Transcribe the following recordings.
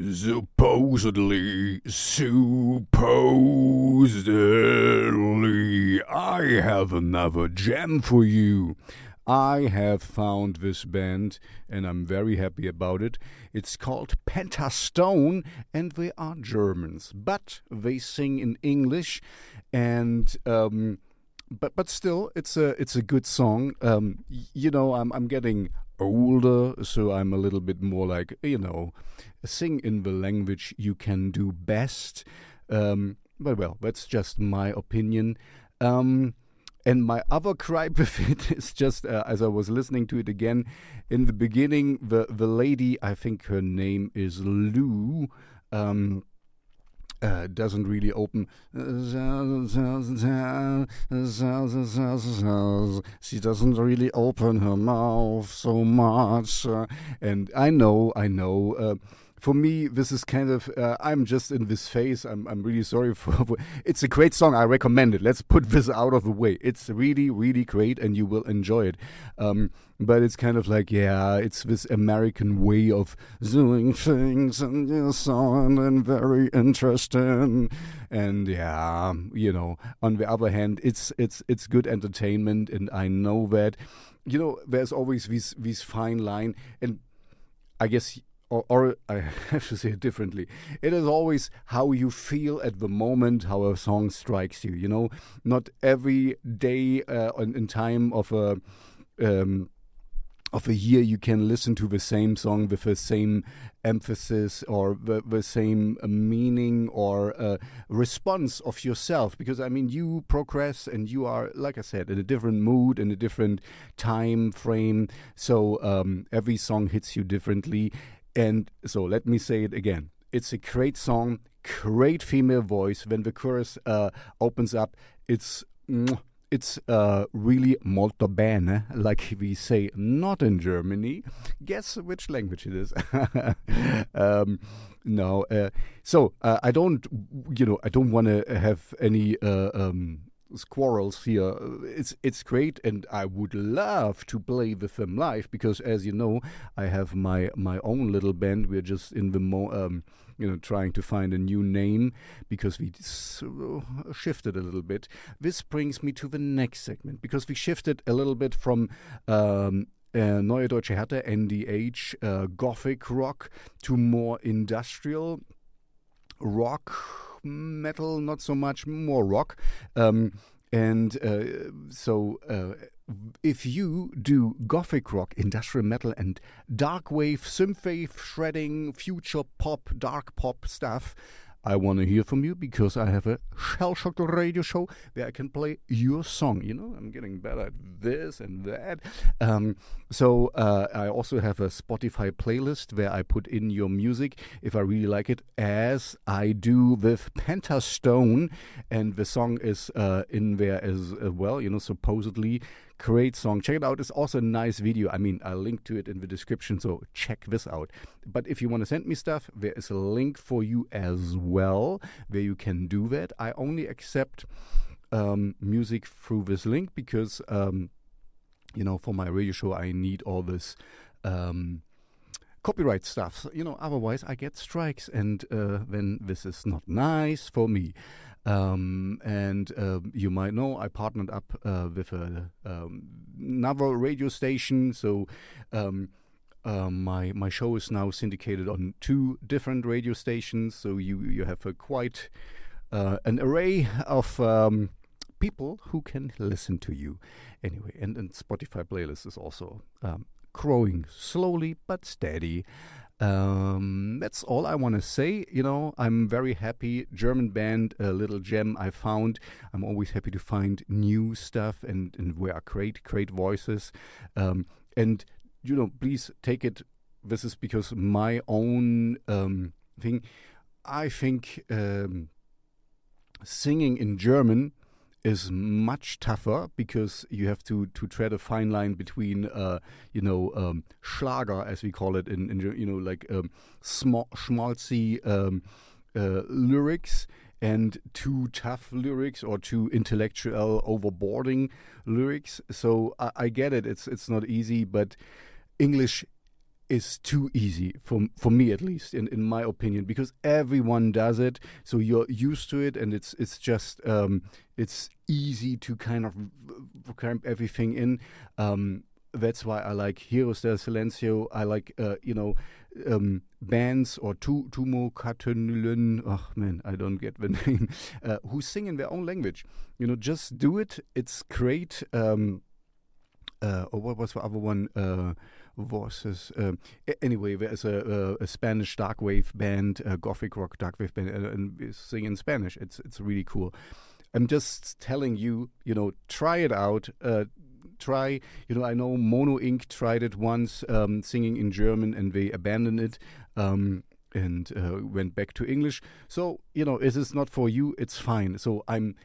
Supposedly, supposedly, I have another gem for you. I have found this band and I'm very happy about it. It's called Pentastone and they are Germans, but they sing in English and um, but but still it's a it's a good song. Um, you know, I'm I'm getting older, so I'm a little bit more like you know, sing in the language you can do best. Um, but well, that's just my opinion. Um, and my other gripe with it is just uh, as I was listening to it again in the beginning, the the lady, I think her name is Lou. Um, uh, doesn't really open. She doesn't really open her mouth so much. Uh, and I know, I know. Uh, for me, this is kind of uh, I'm just in this phase. I'm I'm really sorry for. It's a great song. I recommend it. Let's put this out of the way. It's really really great, and you will enjoy it. Um, but it's kind of like yeah, it's this American way of doing things, and on, and very interesting. And yeah, you know. On the other hand, it's it's it's good entertainment, and I know that. You know, there's always this this fine line, and I guess or, or, I have to say it differently. It is always how you feel at the moment, how a song strikes you. You know, not every day uh, in time of a um, of a year you can listen to the same song with the same emphasis or the, the same meaning or uh, response of yourself because i mean you progress and you are like i said in a different mood in a different time frame so um, every song hits you differently and so let me say it again. It's a great song, great female voice. When the chorus uh, opens up, it's it's uh, really molto bene, like we say, not in Germany. Guess which language it is. um, no, uh, so uh, I don't, you know, I don't want to have any uh, um, quarrels here. It's it's great, and I would love to play with them live because, as you know, I have my my own little band. We're just in the mo- um, you know trying to find a new name because we shifted a little bit. This brings me to the next segment because we shifted a little bit from. Um, uh, Neue Deutsche Härte, NDH, uh, Gothic rock to more industrial rock metal, not so much, more rock. Um, and uh, so, uh, if you do gothic rock, industrial metal, and dark wave, synthwave, shredding, future pop, dark pop stuff, I want to hear from you because I have a shell shocked radio show where I can play your song. You know, I'm getting better at this and that. Um, so uh, I also have a Spotify playlist where I put in your music if I really like it, as I do with Pentastone, and the song is uh, in there as, as well. You know, supposedly Great song. Check it out. It's also a nice video. I mean, I'll link to it in the description, so check this out. But if you want to send me stuff, there is a link for you as well where you can do that. I only accept um, music through this link because, um, you know, for my radio show, I need all this. Um, copyright stuff. You know, otherwise I get strikes, and uh, then this is not nice for me. Um, and uh, you might know I partnered up uh, with a, um, another radio station, so. Um, uh, my my show is now syndicated on two different radio stations, so you you have a quite uh, an array of um, people who can listen to you. Anyway, and, and Spotify playlist is also um, growing slowly but steady. Um, that's all I want to say. You know, I'm very happy. German band, a little gem I found. I'm always happy to find new stuff and, and where are great, great voices. Um, and, you know, please take it. This is because my own um, thing. I think um, singing in German is much tougher because you have to to tread a fine line between uh, you know um, Schlager as we call it in, in you know like um, small schmaltzy um, uh, lyrics and too tough lyrics or too intellectual overboarding lyrics. So I, I get it. It's it's not easy, but English is too easy for for me at least in, in my opinion because everyone does it so you're used to it and it's it's just um, it's easy to kind of cramp everything in. Um, that's why I like Heroes del Silencio. I like uh, you know um, bands or two Tumo Katenülen oh man I don't get the name. Uh, who sing in their own language. You know just do it. It's great. Um, uh, or what was the other one uh, voices. Um, anyway, there's a, a, a Spanish dark wave band, a gothic rock dark wave band, and, and sing in Spanish. It's it's really cool. I'm just telling you, you know, try it out. Uh, try, you know, I know Mono Inc. tried it once, um, singing in German, and they abandoned it. Um, and uh, went back to English. So, you know, it is not for you, it's fine. So, I'm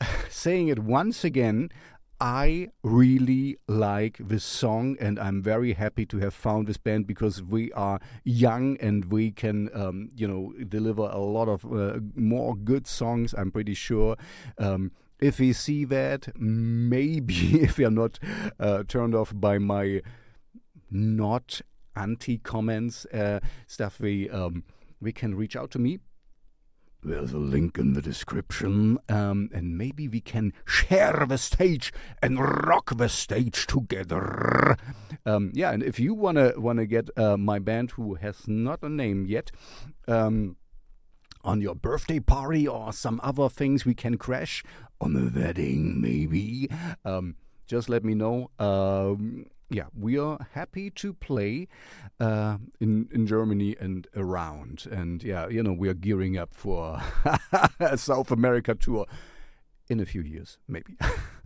saying it once again. I really like this song, and I'm very happy to have found this band because we are young and we can, um, you know, deliver a lot of uh, more good songs. I'm pretty sure. Um, if we see that, maybe if we are not uh, turned off by my not anti comments uh, stuff, we um, we can reach out to me there's a link in the description, um, and maybe we can share the stage and rock the stage together. Um, yeah, and if you wanna wanna get uh, my band, who has not a name yet, um, on your birthday party or some other things we can crash on a wedding, maybe. Um, just let me know. Yeah, we are happy to play uh, in in Germany and around, and yeah, you know, we are gearing up for a South America tour in a few years, maybe.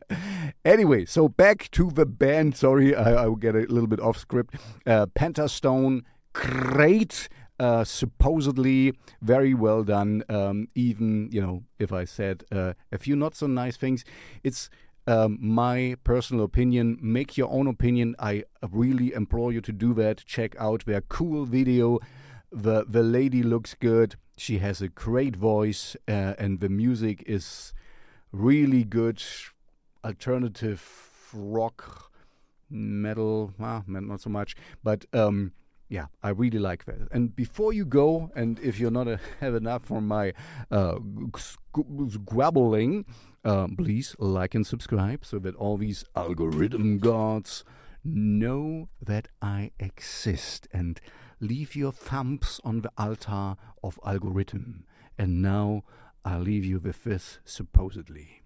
anyway, so back to the band. Sorry, I, I will get a little bit off script. Uh, Pentastone, great. Uh, supposedly very well done. Um, even you know, if I said uh, a few not so nice things, it's um, my personal opinion. Make your own opinion. I really implore you to do that. Check out their cool video. The the lady looks good. She has a great voice, uh, and the music is really good. Alternative rock, metal, well, not so much, but um, yeah, I really like that. And before you go, and if you're not a, have enough for my uh, squabbling, uh, please like and subscribe so that all these algorithm gods know that I exist and leave your thumbs on the altar of algorithm. And now I'll leave you with this supposedly.